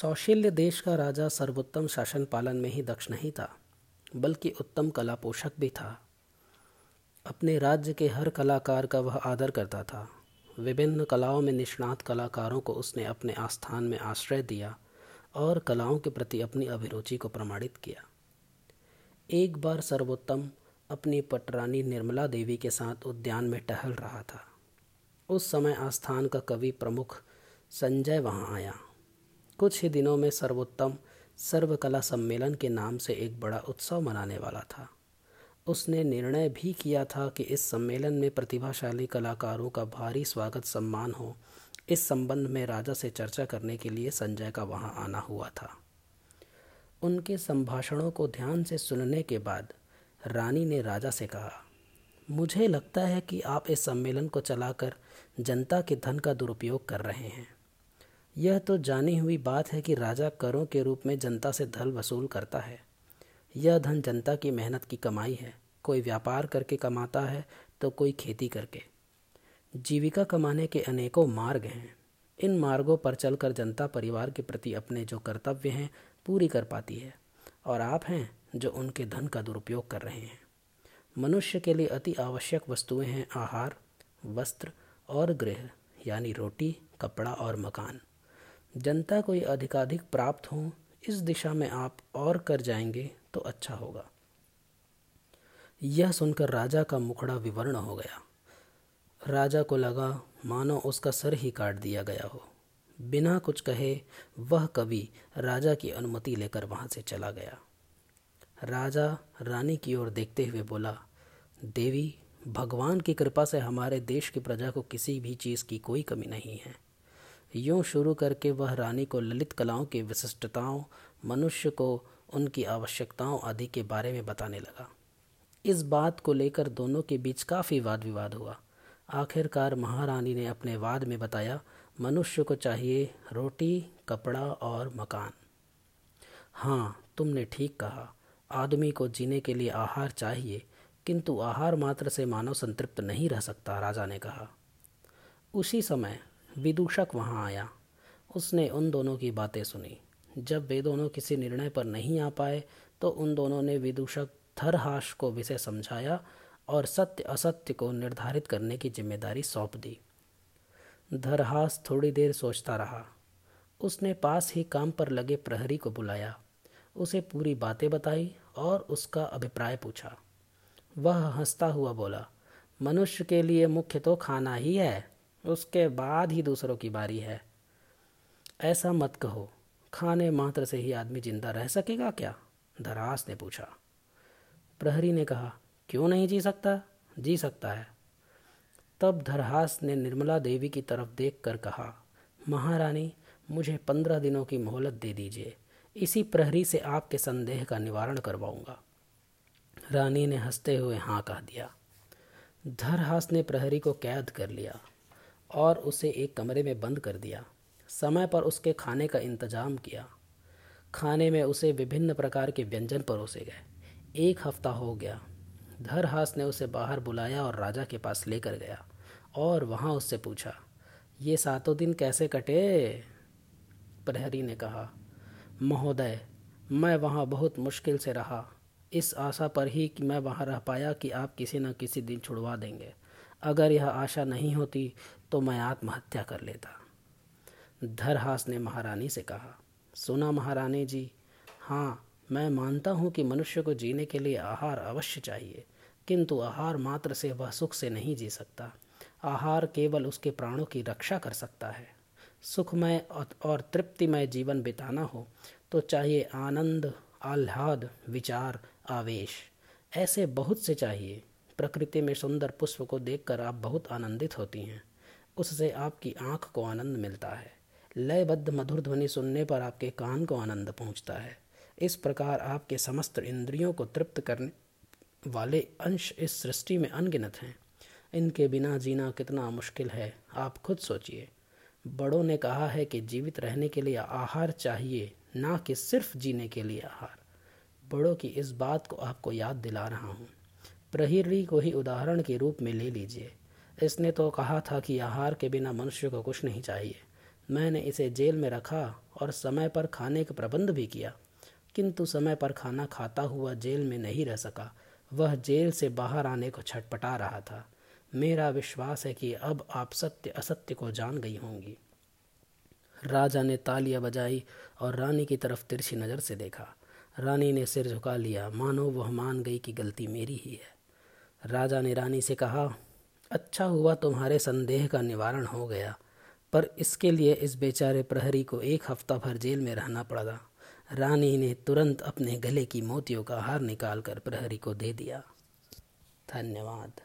सौशील्य देश का राजा सर्वोत्तम शासन पालन में ही दक्ष नहीं था, बल्कि उत्तम कला पोषक भी था। अपने राज्य के हर कलाकार का वह आदर करता था। विभिन्न कलाओं में निष्णात कलाकारों को उसने अपने आस्थान में आश्रय दिया और कलाओं के प्रति अपनी अभिरुचि को प्रमाणित किया। एक बार सर्वोत्तम अपनी पटरानी निर्मला देवी के साथ उद्यान में टहल रहा था। उस समय आस्थान का कवि प्रमुख संजय वहाँ आया। कुछ ही दिनों में सर्वोत्तम सर्वकला सम्मेलन के नाम से एक बड़ा उत्सव मनाने वाला था। उसने निर्णय भी किया था कि इस सम्मेलन में प्रतिभाशाली कलाकारों का भारी स्वागत सम्मान हो। इस संबंध में राजा से चर्चा करने के लिए संजय का वहाँ आना हुआ था। उनके संभाषणों को ध्यान से सुनने के बाद रानी ने राजा से कहा, मुझे लगता है कि आप इस सम्मेलन को चलाकर जनता के धन का दुरुपयोग कर रहे हैं। यह तो जानी हुई बात है कि राजा करों के रूप में जनता से धन वसूल करता है। यह धन जनता की मेहनत की कमाई है। कोई व्यापार करके कमाता है तो कोई खेती करके। जीविका कमाने के अनेकों मार्ग हैं। इन मार्गों पर चलकर जनता परिवार के प्रति अपने जो कर्तव्य हैं, पूरी कर पाती है। और आप हैं, जो उनके धन का दुरुपयोग कर रहे हैं। मनुष्य के लिए अति आवश्यक वस्तुएँ हैं, आहार, वस्त्र और गृह, यानी रोटी, कपड़ा और मकान। जनता को ये अधिकाधिक प्राप्त हो, इस दिशा में आप और कर जाएँगे तो अच्छा होगा। यह सुनकर राजा का मुखड़ा विवर्ण हो गया। राजा को लगा, मानो उसका सर ही काट दिया गया हो। बिना कुछ कहे, वह कवि राजा की अनुमति लेकर वहाँ से चला गया। राजा रानी की ओर देखते हुए बोला, देवी, भगवान की कृपा से हमारे देश की प्रजा को किसी भी चीज़ की कोई कमी नहीं है। यूँ शुरू करके वह रानी को ललित कलाओं की विशिष्टताओं, मनुष्य को उनकी आवश्यकताओं आदि के बारे में बताने लगा। इस बात को लेकर दोनों के बीच काफ़ी वाद विवाद हुआ। आखिरकार महारानी ने अपने वाद में बताया, मनुष्य को चाहिए रोटी, कपड़ा और मकान। हाँ तुमने ठीक कहा। आदमी को जीने के लिए आहार चाहिए, किंतु आहार मात्र से मानव संतृप्त नहीं रह सकता, राजा ने कहा। उसी समय विदूषक वहाँ आया। उसने उन दोनों की बातें सुनी। जब वे दोनों किसी निर्णय पर नहीं आ पाए तो उन दोनों ने विदूषक थरहाश को विषय समझाया और सत्य असत्य को निर्धारित करने की ज़िम्मेदारी सौंप दी। धरहास थोड़ी देर सोचता रहा। उसने पास ही काम पर लगे प्रहरी को बुलाया। उसे पूरी बातें बताई और उसका अभिप्राय पूछा। वह हंसता हुआ बोला, मनुष्य के लिए मुख्य तो खाना ही है। उसके बाद ही दूसरों की बारी है। ऐसा मत कहो, खाने मात्र से ही आदमी ज़िंदा रह सकेगा क्या? धरास ने पूछा। प्रहरी ने कहा, क्यों नहीं जी सकता? जी सकता है। तब धरहास ने निर्मला देवी की तरफ़ देख कर कहा, महारानी, मुझे पंद्रह दिनों की मोहलत दे दीजिए। इसी प्रहरी से आपके संदेह का निवारण करवाऊँगा। रानी ने हँसते हुए हाँ कह दिया। धरहास ने प्रहरी को कैद कर लिया। और उसे एक कमरे में बंद कर दिया। समय पर उसके खाने का इंतज़ाम किया। खाने में उसे विभिन्न प्रकार के व्यंजन परोसे गए। एक हफ़्ता हो गया। धरहास ने उसे बाहर बुलाया और राजा के पास लेकर गया और वहाँ उससे पूछा, ये सातों दिन कैसे कटे? प्रहरी ने कहा, महोदय, मैं वहाँ बहुत मुश्किल से रहा। इस आशा पर ही कि मैं वहाँ रह पाया कि आप किसी न किसी दिन छुड़वा देंगे। अगर यह आशा नहीं होती तो मैं आत्महत्या कर लेता। धरहास ने महारानी से कहा, सुना महारानी जी हाँ मैं मानता हूँ कि मनुष्य को जीने के लिए आहार अवश्य चाहिए, किंतु आहार मात्र से वह सुख से नहीं जी सकता। आहार केवल उसके प्राणों की रक्षा कर सकता है। सुखमय और तृप्तिमय जीवन बिताना हो तो चाहिए आनंद, आह्लाद, विचार, आवेश। ऐसे बहुत से चाहिए। प्रकृति में सुंदर पुष्प को देखकर आप बहुत आनंदित होती हैं। उससे आपकी आँख को आनंद मिलता है। लयबद्ध मधुर ध्वनि सुनने पर आपके कान को आनंद पहुँचता है। इस प्रकार आपके समस्त इंद्रियों को तृप्त करने वाले अंश इस सृष्टि में अनगिनत हैं। इनके बिना जीना कितना मुश्किल है, आप खुद सोचिए। बड़ों ने कहा है कि जीवित रहने के लिए आहार चाहिए, ना कि सिर्फ़ जीने के लिए आहार। बड़ों की इस बात को आपको याद दिला रहा हूँ। प्रहरी को ही उदाहरण के रूप में ले लीजिए। इसने तो कहा था कि आहार के बिना मनुष्य को कुछ नहीं चाहिए। मैंने इसे जेल में रखा और समय पर खाने का प्रबंध भी किया। किंतु समय पर खाना खाता हुआ जेल में नहीं रह सका। वह जेल से बाहर आने को छटपटा रहा था। मेरा विश्वास है कि अब आप सत्य असत्य को जान गई होंगी। राजा ने तालियाँ बजाई और रानी की तरफ़ तिरछी नज़र से देखा। रानी ने सिर झुका लिया। मानो वह मान गई कि गलती मेरी ही है। राजा ने रानी से कहा अच्छा हुआ तुम्हारे संदेह का निवारण हो गया, पर इसके लिए इस बेचारे प्रहरी को एक हफ़्ता भर जेल में रहना पड़ा। रानी ने तुरंत अपने गले की मोतियों का हार निकालकर प्रहरी को दे दिया। धन्यवाद।